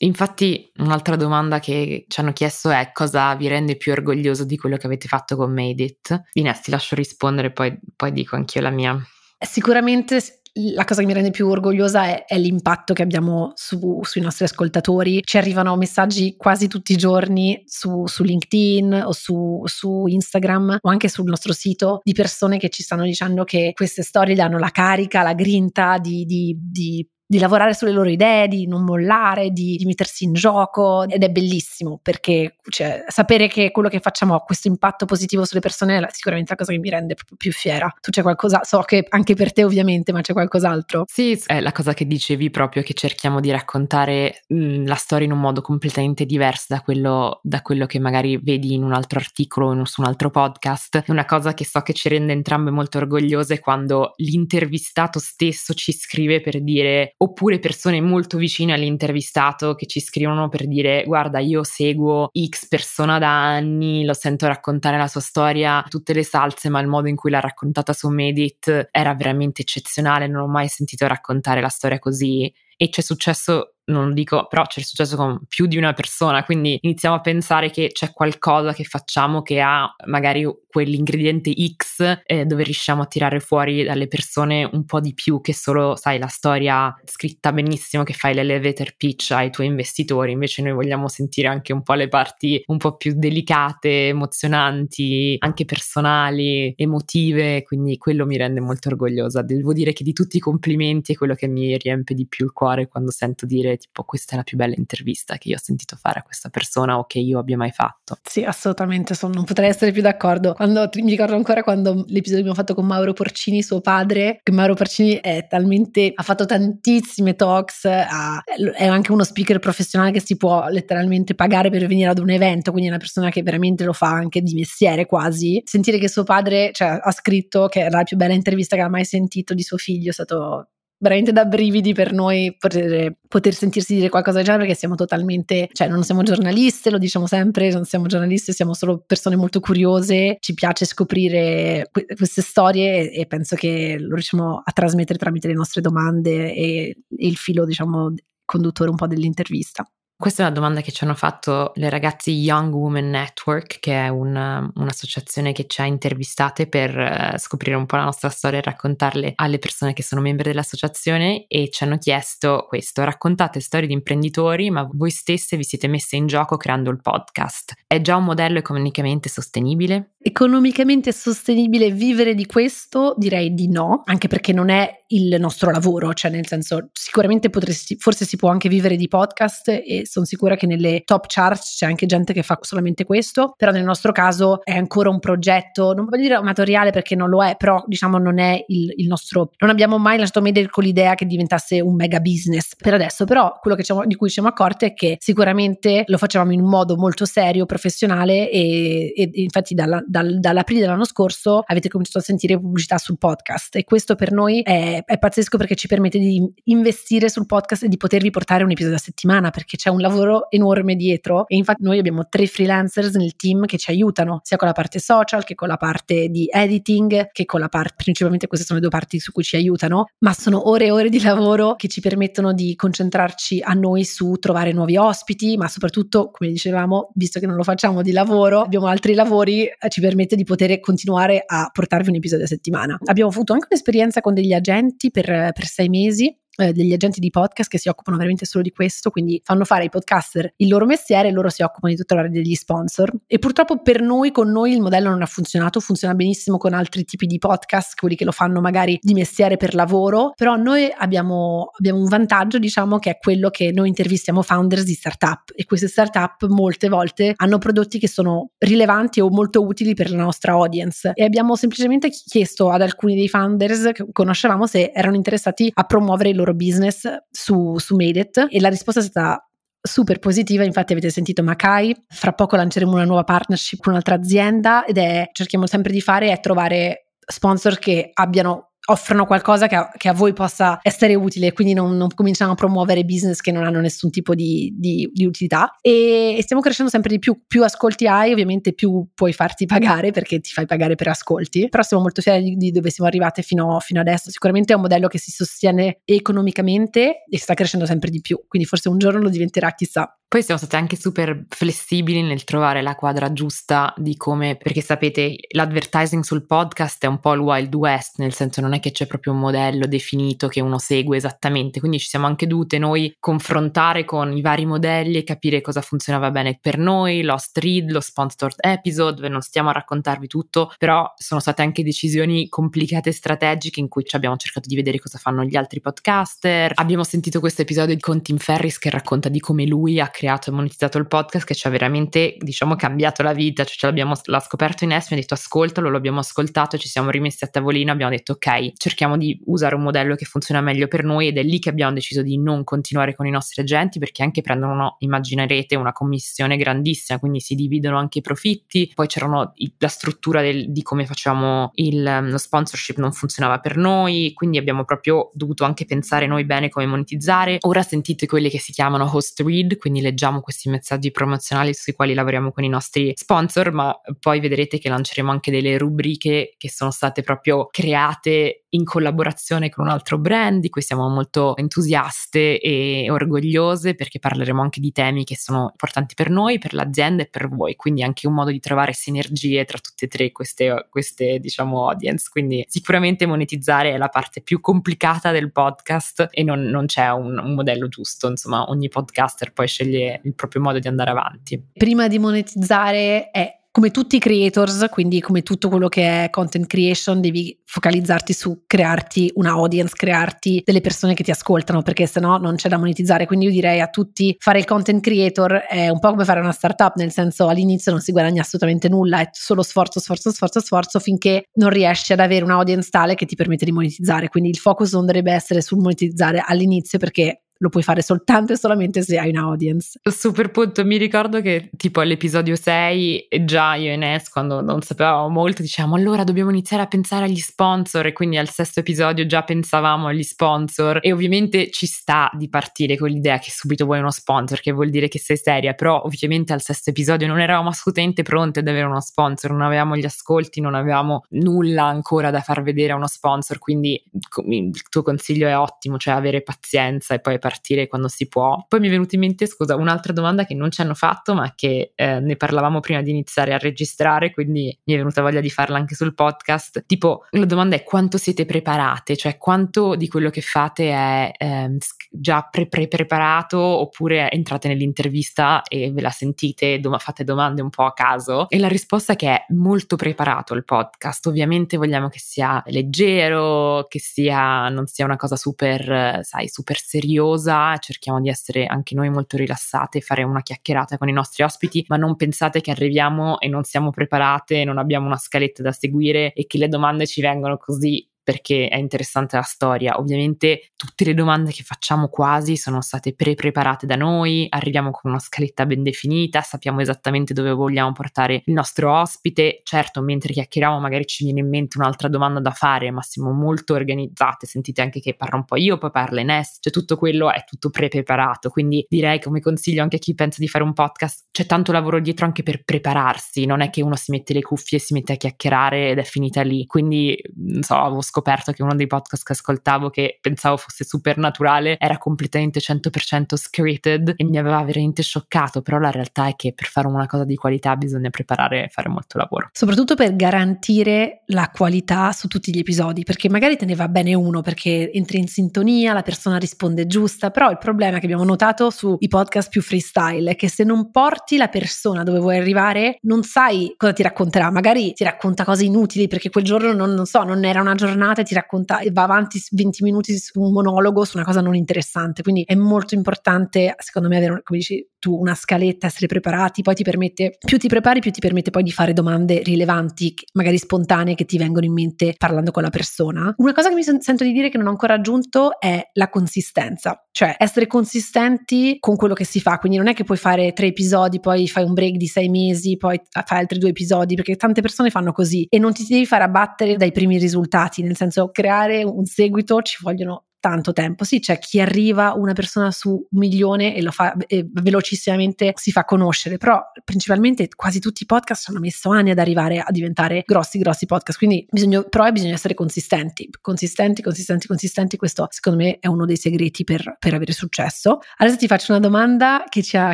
S2: Infatti, un'altra domanda che ci hanno chiesto è cosa vi rende più orgoglioso di quello che avete fatto con Made It? Ines, ti lascio rispondere, poi, poi dico anch'io la mia.
S1: Sicuramente la cosa che mi rende più orgogliosa è, è l'impatto che abbiamo su, sui nostri ascoltatori. Ci arrivano messaggi quasi tutti i giorni su, su LinkedIn o su, su, Instagram o anche sul nostro sito di persone che ci stanno dicendo che queste storie danno la carica, la grinta di, di, di di lavorare sulle loro idee, di non mollare, di, di mettersi in gioco ed è bellissimo perché cioè, sapere che quello che facciamo ha questo impatto positivo sulle persone è sicuramente la cosa che mi rende proprio più fiera. Tu c'è qualcosa, so che anche per te ovviamente, ma c'è qualcos'altro?
S2: Sì, è la cosa che dicevi proprio che cerchiamo di raccontare mh, mm, la storia in un modo completamente diverso da quello, da quello che magari vedi in un altro articolo o su un altro podcast. Una cosa che so che ci rende entrambe molto orgogliose è quando l'intervistato stesso ci scrive per dire oppure persone molto vicine all'intervistato che ci scrivono per dire guarda io seguo X persona da anni, lo sento raccontare la sua storia, tutte le salse, ma il modo in cui l'ha raccontata su Medit era veramente eccezionale, non ho mai sentito raccontare la storia così. E c'è successo non lo dico, però c'è successo con più di una persona, quindi iniziamo a pensare che c'è qualcosa che facciamo che ha magari quell'ingrediente X eh, dove riusciamo a tirare fuori dalle persone un po' di più che solo, sai, la storia scritta benissimo che fai l'elevator pitch ai tuoi investitori, invece noi vogliamo sentire anche un po' le parti un po' più delicate, emozionanti, anche personali, emotive, quindi quello mi rende molto orgogliosa. Devo dire che di tutti i complimenti è quello che mi riempie di più il cuore quando sento dire tipo questa è la più bella intervista che io ho sentito fare a questa persona o che io abbia mai fatto.
S1: Sì, assolutamente, sono, non potrei essere più d'accordo. Quando, mi ricordo ancora quando l'episodio che abbiamo fatto con Mauro Porcini, suo padre, che Mauro Porcini è talmente, ha fatto tantissime talks, ha, è anche uno speaker professionale che si può letteralmente pagare per venire ad un evento, quindi è una persona che veramente lo fa anche di mestiere quasi. Sentire che suo padre cioè, ha scritto che era la più bella intervista che ha mai sentito di suo figlio è stato veramente da brividi per noi poter, poter, sentirsi dire qualcosa del genere perché siamo totalmente, cioè non siamo giornaliste, lo diciamo sempre, non siamo giornaliste, siamo solo persone molto curiose, ci piace scoprire que- queste storie e, e, penso che lo riusciamo a trasmettere tramite le nostre domande e, e il filo, diciamo, conduttore un po' dell'intervista.
S2: Questa è una domanda che ci hanno fatto le ragazze Young Women Network, che è una, un'associazione che ci ha intervistate per uh, scoprire un po' la nostra storia e raccontarle alle persone che sono membri dell'associazione e ci hanno chiesto questo, raccontate storie di imprenditori ma voi stesse vi siete messe in gioco creando il podcast. È già un modello economicamente sostenibile?
S1: Economicamente sostenibile vivere di questo? Direi di no, anche perché non è il nostro lavoro, cioè nel senso sicuramente potresti, forse si può anche vivere di podcast e sono sicura che nelle top charts c'è anche gente che fa solamente questo, però nel nostro caso è ancora un progetto, non voglio dire amatoriale perché non lo è, però diciamo non è il, il nostro, non abbiamo mai lasciato Made con l'idea che diventasse un mega business per adesso, però quello siamo, di cui ci siamo accorti è che sicuramente lo facevamo in un modo molto serio, professionale e, e infatti dalla, dal, dall'aprile dell'anno scorso avete cominciato a sentire pubblicità sul podcast e questo per noi è è, pazzesco perché ci permette di investire sul podcast e di potervi portare un episodio a settimana perché c'è un lavoro enorme dietro e infatti noi abbiamo tre freelancers nel team che ci aiutano sia con la parte social che con la parte di editing che con la parte principalmente queste sono le due parti su cui ci aiutano ma sono ore e ore di lavoro che ci permettono di concentrarci a noi su trovare nuovi ospiti ma soprattutto come dicevamo visto che non lo facciamo di lavoro abbiamo altri lavori eh, ci permette di poter continuare a portarvi un episodio a settimana. Abbiamo avuto anche un'esperienza con degli agenti per, per sei mesi eh, degli agenti di podcast che si occupano veramente solo di questo, quindi fanno fare ai podcaster il loro mestiere e loro si occupano di trovare degli sponsor. E purtroppo per noi, con noi, il modello non ha funzionato, funziona benissimo con altri tipi di podcast, quelli che lo fanno magari di mestiere per lavoro, però noi abbiamo, abbiamo un vantaggio, diciamo, che è quello che noi intervistiamo founders di startup e queste startup molte volte hanno prodotti che sono rilevanti o molto utili per la nostra audience e abbiamo semplicemente chiesto ad alcuni dei founders che conoscevamo se erano interessati a promuovere i loro loro business su, su Made It e la risposta è stata super positiva, infatti avete sentito Makai, fra poco lanceremo una nuova partnership con un'altra azienda ed è, cerchiamo sempre di fare, è trovare sponsor che abbiano offrono qualcosa che a, che a, voi possa essere utile, quindi non, non, cominciamo a promuovere business che non hanno nessun tipo di, di, di utilità. E, e, stiamo crescendo sempre di più. Più ascolti hai, ovviamente più puoi farti pagare perché ti fai pagare per ascolti. Però siamo molto fieri di, di dove siamo arrivate fino, fino, adesso. Sicuramente è un modello che si sostiene economicamente e sta crescendo sempre di più. Quindi forse un giorno lo diventerà, chissà.
S2: Poi siamo state anche super flessibili nel trovare la quadra giusta di come, perché sapete, l'advertising sul podcast è un po' il Wild West, nel senso non è che c'è proprio un modello definito che uno segue esattamente, quindi ci siamo anche dovute noi confrontare con i vari modelli e capire cosa funzionava bene per noi, Lost Read, lo sponsored episode, non stiamo a raccontarvi tutto, però sono state anche decisioni complicate e strategiche in cui abbiamo cercato di vedere cosa fanno gli altri podcaster. Abbiamo sentito questo episodio con Tim Ferris che racconta di come lui ha creato e monetizzato il podcast che ci ha veramente, diciamo, cambiato la vita, cioè l'abbiamo l'ha scoperto in Esme, ha detto ascoltalo, lo abbiamo ascoltato, ci siamo rimessi a tavolino, abbiamo detto ok, cerchiamo di usare un modello che funziona meglio per noi ed è lì che abbiamo deciso di non continuare con i nostri agenti perché anche prendono, immaginerete, una commissione grandissima, quindi si dividono anche i profitti, poi c'erano la struttura del, di come facciamo il, lo sponsorship non funzionava per noi, quindi abbiamo proprio dovuto anche pensare noi bene come monetizzare. Ora sentite quelle che si chiamano host read, quindi le leggiamo questi messaggi promozionali sui quali lavoriamo con i nostri sponsor, ma poi vedrete che lanceremo anche delle rubriche che sono state proprio create in collaborazione con un altro brand di cui siamo molto entusiaste e orgogliose perché parleremo anche di temi che sono importanti per noi, per l'azienda e per voi, quindi anche un modo di trovare sinergie tra tutte e tre queste, queste diciamo audience, quindi sicuramente monetizzare è la parte più complicata del podcast e non, non c'è un, un modello giusto, insomma ogni podcaster poi sceglie il proprio modo di andare avanti.
S1: Prima di monetizzare è come tutti i creators, quindi come tutto quello che è content creation, devi focalizzarti su crearti una audience, crearti delle persone che ti ascoltano, perché sennò non c'è da monetizzare. Quindi io direi a tutti fare il content creator è un po' come fare una startup, nel senso all'inizio non si guadagna assolutamente nulla, è solo sforzo, sforzo, sforzo, sforzo finché non riesci ad avere un'audience tale che ti permette di monetizzare. Quindi il focus non dovrebbe essere sul monetizzare all'inizio perché lo puoi fare soltanto e solamente se hai un'audience.
S2: Super punto, mi ricordo che tipo all'episodio 6 già io e Nes quando non sapevamo molto diciamo allora dobbiamo iniziare a pensare agli sponsor e quindi al sesto episodio già pensavamo agli sponsor e ovviamente ci sta di partire con l'idea che subito vuoi uno sponsor che vuol dire che sei seria però ovviamente al sesto episodio non eravamo assolutamente pronti ad avere uno sponsor non avevamo gli ascolti non avevamo nulla ancora da far vedere a uno sponsor quindi il tuo consiglio è ottimo cioè avere pazienza e poi partire partire quando si può. Poi mi è venuta in mente, scusa, un'altra domanda che non ci hanno fatto, ma che eh, ne parlavamo prima di iniziare a registrare, quindi mi è venuta voglia di farla anche sul podcast. Tipo, la domanda è quanto siete preparate, cioè quanto di quello che fate è eh, già pre- pre- preparato oppure entrate nell'intervista e ve la sentite, dom- fate domande un po' a caso? E la risposta è che è molto preparato il podcast. Ovviamente vogliamo che sia leggero, che sia, non sia una cosa super, sai, super seriosa pausa, cerchiamo di essere anche noi molto rilassate, fare una chiacchierata con i nostri ospiti, ma non pensate che arriviamo e non siamo preparate, non abbiamo una scaletta da seguire e che le domande ci vengono così perché è interessante la storia. Ovviamente tutte le domande che facciamo quasi sono state pre-preparate da noi, arriviamo con una scaletta ben definita, sappiamo esattamente dove vogliamo portare il nostro ospite. Certo, mentre chiacchieriamo magari ci viene in mente un'altra domanda da fare, ma siamo molto organizzate. Sentite anche che parla un po' io, poi parla Ines, cioè tutto quello è tutto pre-preparato. Quindi direi come consiglio anche a chi pensa di fare un podcast, c'è tanto lavoro dietro anche per prepararsi, non è che uno si mette le cuffie e si mette a chiacchierare ed è finita lì. Quindi, non so, avevo scoperto che uno dei podcast che ascoltavo che pensavo fosse super naturale era completamente 100% scripted e mi aveva veramente scioccato, però la realtà è che per fare una cosa di qualità bisogna preparare e fare molto lavoro.
S1: Soprattutto per garantire la qualità su tutti gli episodi, perché magari te ne va bene uno perché entri in sintonia, la persona risponde giusta, però il problema che abbiamo notato sui podcast più freestyle è che se non porti la persona dove vuoi arrivare, non sai cosa ti racconterà, magari ti racconta cose inutili perché quel giorno non, non so, non era una giornata e ti racconta e va avanti 20 minuti su un monologo su una cosa non interessante, quindi è molto importante secondo me avere, come dici tu, una scaletta, essere preparati, poi ti permette, più ti prepari, più ti permette poi di fare domande rilevanti, magari spontanee che ti vengono in mente parlando con la persona. Una cosa che mi sento di dire che non ho ancora aggiunto è la consistenza, cioè essere consistenti con quello che si fa, quindi non è che puoi fare tre episodi, poi fai un break di sei mesi, poi fai altri due episodi, perché tante persone fanno così. E non ti devi fare abbattere dai primi risultati, nel senso creare un seguito ci vogliono tanto tempo. Sì, c'è chi arriva una persona su un milione e lo fa e velocissimamente si fa conoscere, però principalmente quasi tutti i podcast hanno messo anni ad arrivare a diventare grossi, grossi podcast. Quindi bisogna, però bisogna essere consistenti, consistenti, consistenti, consistenti. Questo secondo me è uno dei segreti per, per avere successo. Adesso ti faccio una domanda che ci ha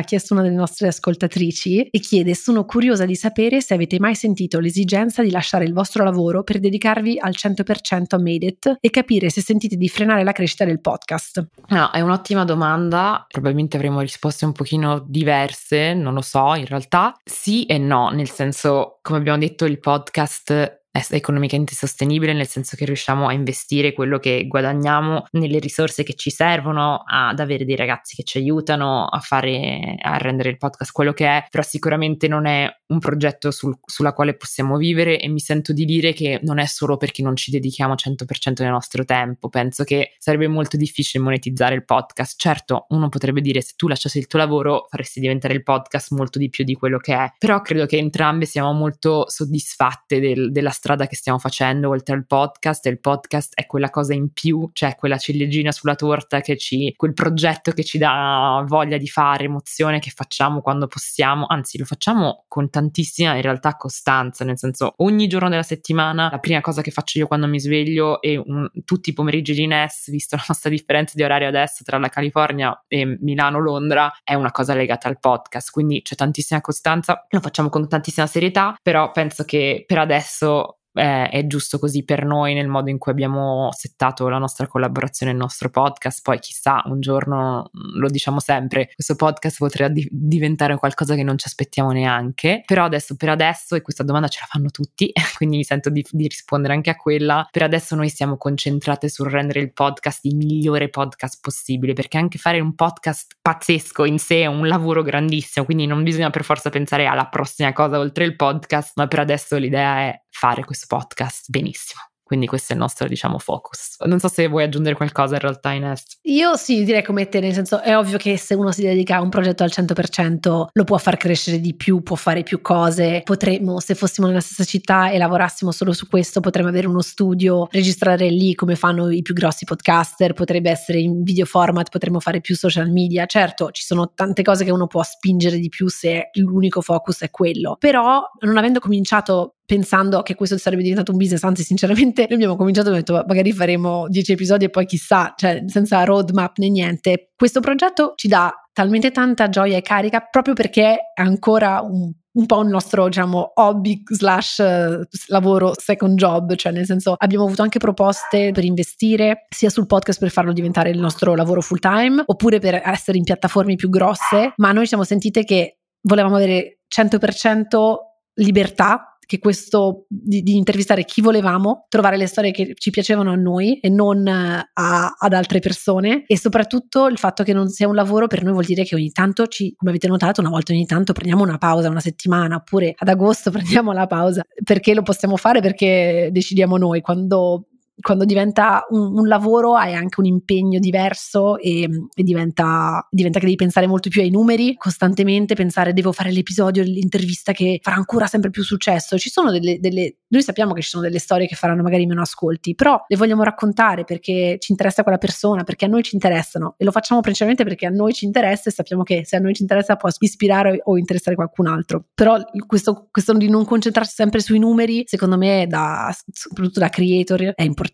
S1: chiesto una delle nostre ascoltatrici e chiede: Sono curiosa di sapere se avete mai sentito l'esigenza di lasciare il vostro lavoro per dedicarvi al 100% a Made It e capire se sentite di frenare la crescita del podcast?
S2: No, è un'ottima domanda, probabilmente avremo risposte un pochino diverse, non lo so, in realtà sì e no, nel senso, come abbiamo detto, il podcast economicamente sostenibile nel senso che riusciamo a investire quello che guadagniamo nelle risorse che ci servono ad avere dei ragazzi che ci aiutano a fare a rendere il podcast quello che è però sicuramente non è un progetto sul, sulla quale possiamo vivere e mi sento di dire che non è solo perché non ci dedichiamo 100% del nostro tempo penso che sarebbe molto difficile monetizzare il podcast. Certo uno potrebbe dire se tu lasciassi il tuo lavoro faresti diventare il podcast molto di più di quello che è però credo che entrambe siamo molto soddisfatte del, della storia strada che stiamo facendo oltre al podcast e il podcast è quella cosa in più, cioè quella ciliegina sulla torta che ci, quel progetto che ci dà voglia di fare, emozione che facciamo quando possiamo, anzi lo facciamo con tantissima in realtà costanza, nel senso ogni giorno della settimana la prima cosa che faccio io quando mi sveglio e un, tutti i pomeriggi di NES, visto la nostra differenza di orario adesso tra la California e Milano-Londra, è una cosa legata al podcast, quindi c'è tantissima costanza, lo facciamo con tantissima serietà, però penso che per adesso eh, è giusto così per noi nel modo in cui abbiamo settato la nostra collaborazione, il nostro podcast. Poi chissà, un giorno mm, lo diciamo sempre, questo podcast potrà di- diventare qualcosa che non ci aspettiamo neanche. Però adesso, per adesso, e questa domanda ce la fanno tutti, quindi mi sento di, di rispondere anche a quella. Per adesso noi siamo concentrate sul rendere il podcast il migliore podcast possibile, perché anche fare un podcast pazzesco in sé è un lavoro grandissimo, quindi non bisogna per forza pensare alla prossima cosa oltre il podcast, ma per adesso l'idea è fare questo podcast benissimo. Quindi questo è il nostro, diciamo, focus. Non so se vuoi aggiungere qualcosa in realtà, Ines.
S1: Io sì, direi come te, nel senso è ovvio che se uno si dedica a un progetto al 100% lo può far crescere di più, può fare più cose. Potremmo, se fossimo nella stessa città e lavorassimo solo su questo, potremmo avere uno studio, registrare lì come fanno i più grossi podcaster, potrebbe essere in video format, potremmo fare più social media. Certo, ci sono tante cose che uno può spingere di più se l'unico focus è quello. Però non avendo cominciato pensando che questo sarebbe diventato un business, anzi sinceramente noi abbiamo cominciato e detto magari faremo dieci episodi e poi chissà, cioè senza roadmap né niente. Questo progetto ci dà talmente tanta gioia e carica proprio perché è ancora un, un po' il nostro diciamo hobby slash uh, lavoro second job, cioè nel senso abbiamo avuto anche proposte per investire sia sul podcast per farlo diventare il nostro lavoro full time oppure per essere in piattaforme più grosse, ma noi siamo sentite che volevamo avere 100% libertà che questo di, di, intervistare chi volevamo, trovare le storie che ci piacevano a noi e non a, ad altre persone. E soprattutto il fatto che non sia un lavoro per noi vuol dire che ogni tanto ci, come avete notato, una volta ogni tanto prendiamo una pausa, una settimana oppure ad agosto prendiamo la pausa perché lo possiamo fare perché decidiamo noi. Quando quando diventa un, un lavoro hai anche un impegno diverso e, e diventa, diventa, che devi pensare molto più ai numeri costantemente, pensare devo fare l'episodio, l'intervista che farà ancora sempre più successo. Ci sono delle, delle, noi sappiamo che ci sono delle storie che faranno magari meno ascolti, però le vogliamo raccontare perché ci interessa quella persona, perché a noi ci interessano e lo facciamo principalmente perché a noi ci interessa e sappiamo che se a noi ci interessa può ispirare o interessare qualcun altro. Però questo, questo di non concentrarsi sempre sui numeri, secondo me, da, soprattutto da creator, è importante.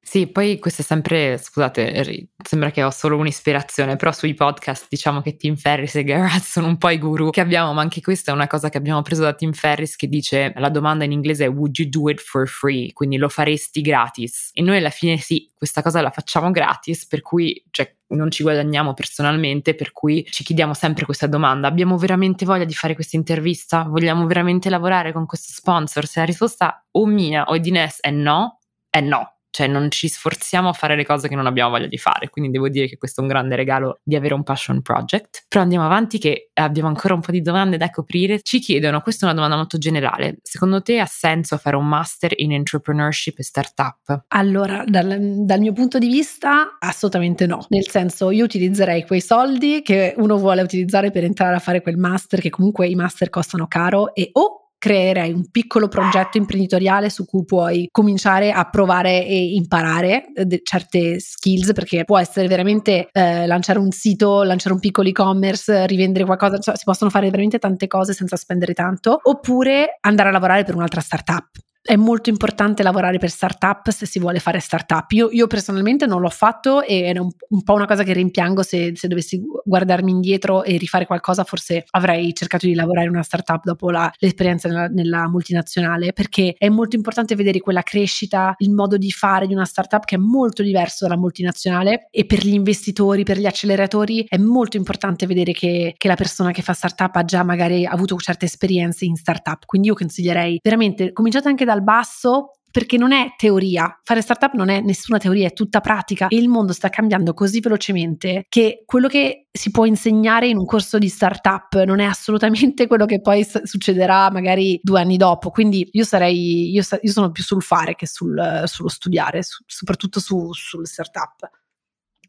S2: Sì, poi questo è sempre, scusate, sembra che ho solo un'ispirazione, però sui podcast diciamo che Tim Ferris e Garrett sono un po' i guru che abbiamo, ma anche questa è una cosa che abbiamo preso da Tim Ferris che dice la domanda in inglese è would you do it for free? Quindi lo faresti gratis? E noi alla fine sì, questa cosa la facciamo gratis, per cui cioè, non ci guadagniamo personalmente, per cui ci chiediamo sempre questa domanda, abbiamo veramente voglia di fare questa intervista? Vogliamo veramente lavorare con questo sponsor? Se la risposta o mia o di Ness è no, è no cioè non ci sforziamo a fare le cose che non abbiamo voglia di fare, quindi devo dire che questo è un grande regalo di avere un passion project. Però andiamo avanti che abbiamo ancora un po' di domande da coprire. Ci chiedono, questa è una domanda molto generale, secondo te ha senso fare un master in entrepreneurship e startup?
S1: Allora, dal, dal mio punto di vista assolutamente no, nel senso io utilizzerei quei soldi che uno vuole utilizzare per entrare a fare quel master, che comunque i master costano caro e o creerei un piccolo progetto imprenditoriale su cui puoi cominciare a provare e imparare eh, certe skills perché può essere veramente eh, lanciare un sito, lanciare un piccolo e-commerce, rivendere qualcosa, cioè, si possono fare veramente tante cose senza spendere tanto, oppure andare a lavorare per un'altra startup è molto importante lavorare per startup se si vuole fare startup. Io, io personalmente non l'ho fatto e è un, un po' una cosa che rimpiango se, se, dovessi guardarmi indietro e rifare qualcosa, forse avrei cercato di lavorare in una startup dopo la, l'esperienza nella, nella, multinazionale, perché è molto importante vedere quella crescita, il modo di fare di una startup che è molto diverso dalla multinazionale e per gli investitori, per gli acceleratori è molto importante vedere che, che la persona che fa startup ha già magari avuto certe esperienze in startup. Quindi io consiglierei veramente cominciate anche da dal basso perché non è teoria, fare startup non è nessuna teoria, è tutta pratica e il mondo sta cambiando così velocemente che quello che si può insegnare in un corso di startup non è assolutamente quello che poi succederà magari due anni dopo. Quindi io sarei, io, io sono più sul fare che sul, sullo studiare, su, soprattutto su, sul startup.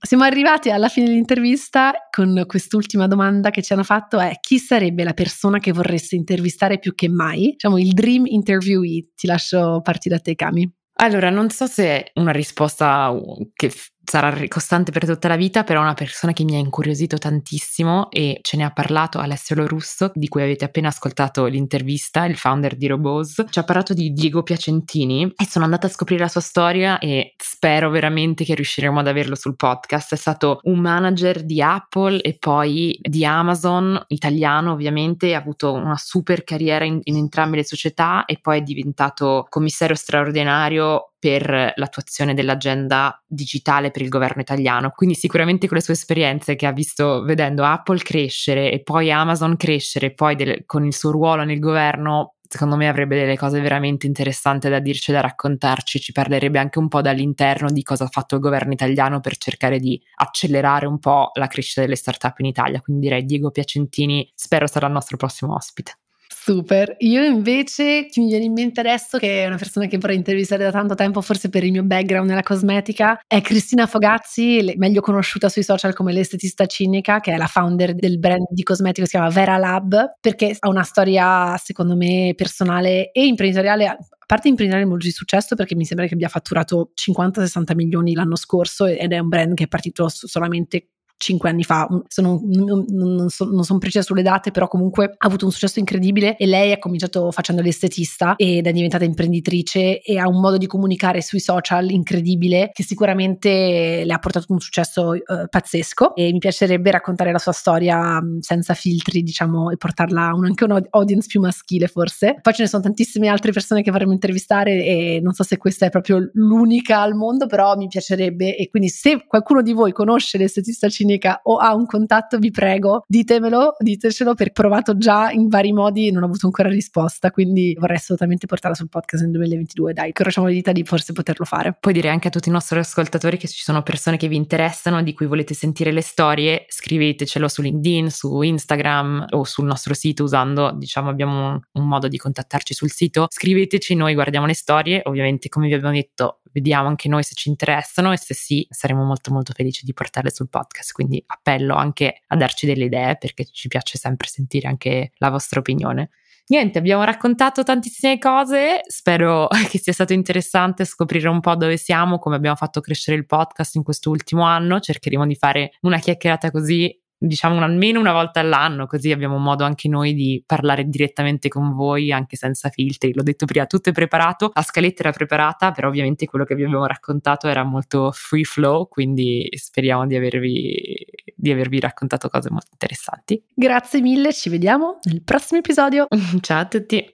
S1: Siamo arrivati alla fine dell'intervista con quest'ultima domanda che ci hanno fatto è chi sarebbe la persona che vorreste intervistare più che mai? Diciamo il dream interviewee. Ti lascio partire da te, Cami.
S2: Allora, non so se è una risposta che sarà costante per tutta la vita, però una persona che mi ha incuriosito tantissimo e ce ne ha parlato Alessio Lorusso, di cui avete appena ascoltato l'intervista, il founder di Roboz. Ci ha parlato di Diego Piacentini e sono andata a scoprire la sua storia e spero veramente che riusciremo ad averlo sul podcast. È stato un manager di Apple e poi di Amazon, italiano ovviamente, ha avuto una super carriera in, in entrambe le società e poi è diventato commissario straordinario per l'attuazione dell'agenda digitale per il governo italiano. Quindi sicuramente con le sue esperienze che ha visto vedendo Apple crescere e poi Amazon crescere, e poi del, con il suo ruolo nel governo, secondo me avrebbe delle cose veramente interessanti da dirci, da raccontarci, ci parlerebbe anche un po' dall'interno di cosa ha fatto il governo italiano per cercare di accelerare un po' la crescita delle start-up in Italia. Quindi direi Diego Piacentini, spero sarà il nostro prossimo ospite.
S1: Super. Io invece chi mi viene in mente adesso, che è una persona che vorrei intervistare da tanto tempo, forse per il mio background nella cosmetica, è Cristina Fogazzi, meglio conosciuta sui social come l'estetista cinica, che è la founder del brand di cosmetico che si chiama Vera Lab, perché ha una storia, secondo me, personale e imprenditoriale a parte imprenditoriale molto di successo perché mi sembra che abbia fatturato 50-60 milioni l'anno scorso ed è un brand che è partito solamente cinque anni fa, sono, non, non, so, non sono precisa sulle date, però comunque ha avuto un successo incredibile e lei ha cominciato facendo l'estetista ed è diventata imprenditrice e ha un modo di comunicare sui social incredibile che sicuramente le ha portato un successo eh, pazzesco. E mi piacerebbe raccontare la sua storia senza filtri, diciamo, e portarla a un, anche un'audience più maschile forse. Poi ce ne sono tantissime altre persone che vorremmo intervistare e non so se questa è proprio l'unica al mondo, però mi piacerebbe. E quindi se qualcuno di voi conosce l'estetista cinese clinica o ha un contatto, vi prego, ditemelo, ditecelo perché provato già in vari modi e non ho avuto ancora risposta, quindi vorrei assolutamente portarla sul podcast nel 2022, dai, incrociamo le dita di forse poterlo fare.
S2: Puoi dire anche a tutti i nostri ascoltatori che se ci sono persone che vi interessano, di cui volete sentire le storie, scrivetecelo su LinkedIn, su Instagram o sul nostro sito usando, diciamo, abbiamo un, un modo di contattarci sul sito. Scriveteci, noi guardiamo le storie, ovviamente come vi abbiamo detto, vediamo anche noi se ci interessano e se sì, saremo molto molto felici di portarle sul podcast. Quindi appello anche a darci delle idee perché ci piace sempre sentire anche la vostra opinione. Niente, abbiamo raccontato tantissime cose, spero che sia stato interessante scoprire un po' dove siamo, come abbiamo fatto crescere il podcast in questo ultimo anno, cercheremo di fare una chiacchierata così diciamo almeno una volta all'anno, così abbiamo modo anche noi di parlare direttamente con voi, anche senza filtri. L'ho detto prima, tutto è preparato, la scaletta era preparata, però ovviamente quello che vi abbiamo raccontato era molto free flow, quindi speriamo di avervi, di avervi raccontato cose molto interessanti.
S1: Grazie mille, ci vediamo nel prossimo episodio.
S2: Ciao a tutti.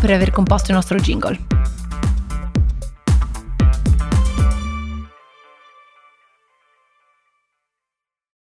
S1: per aver composto il nostro jingle.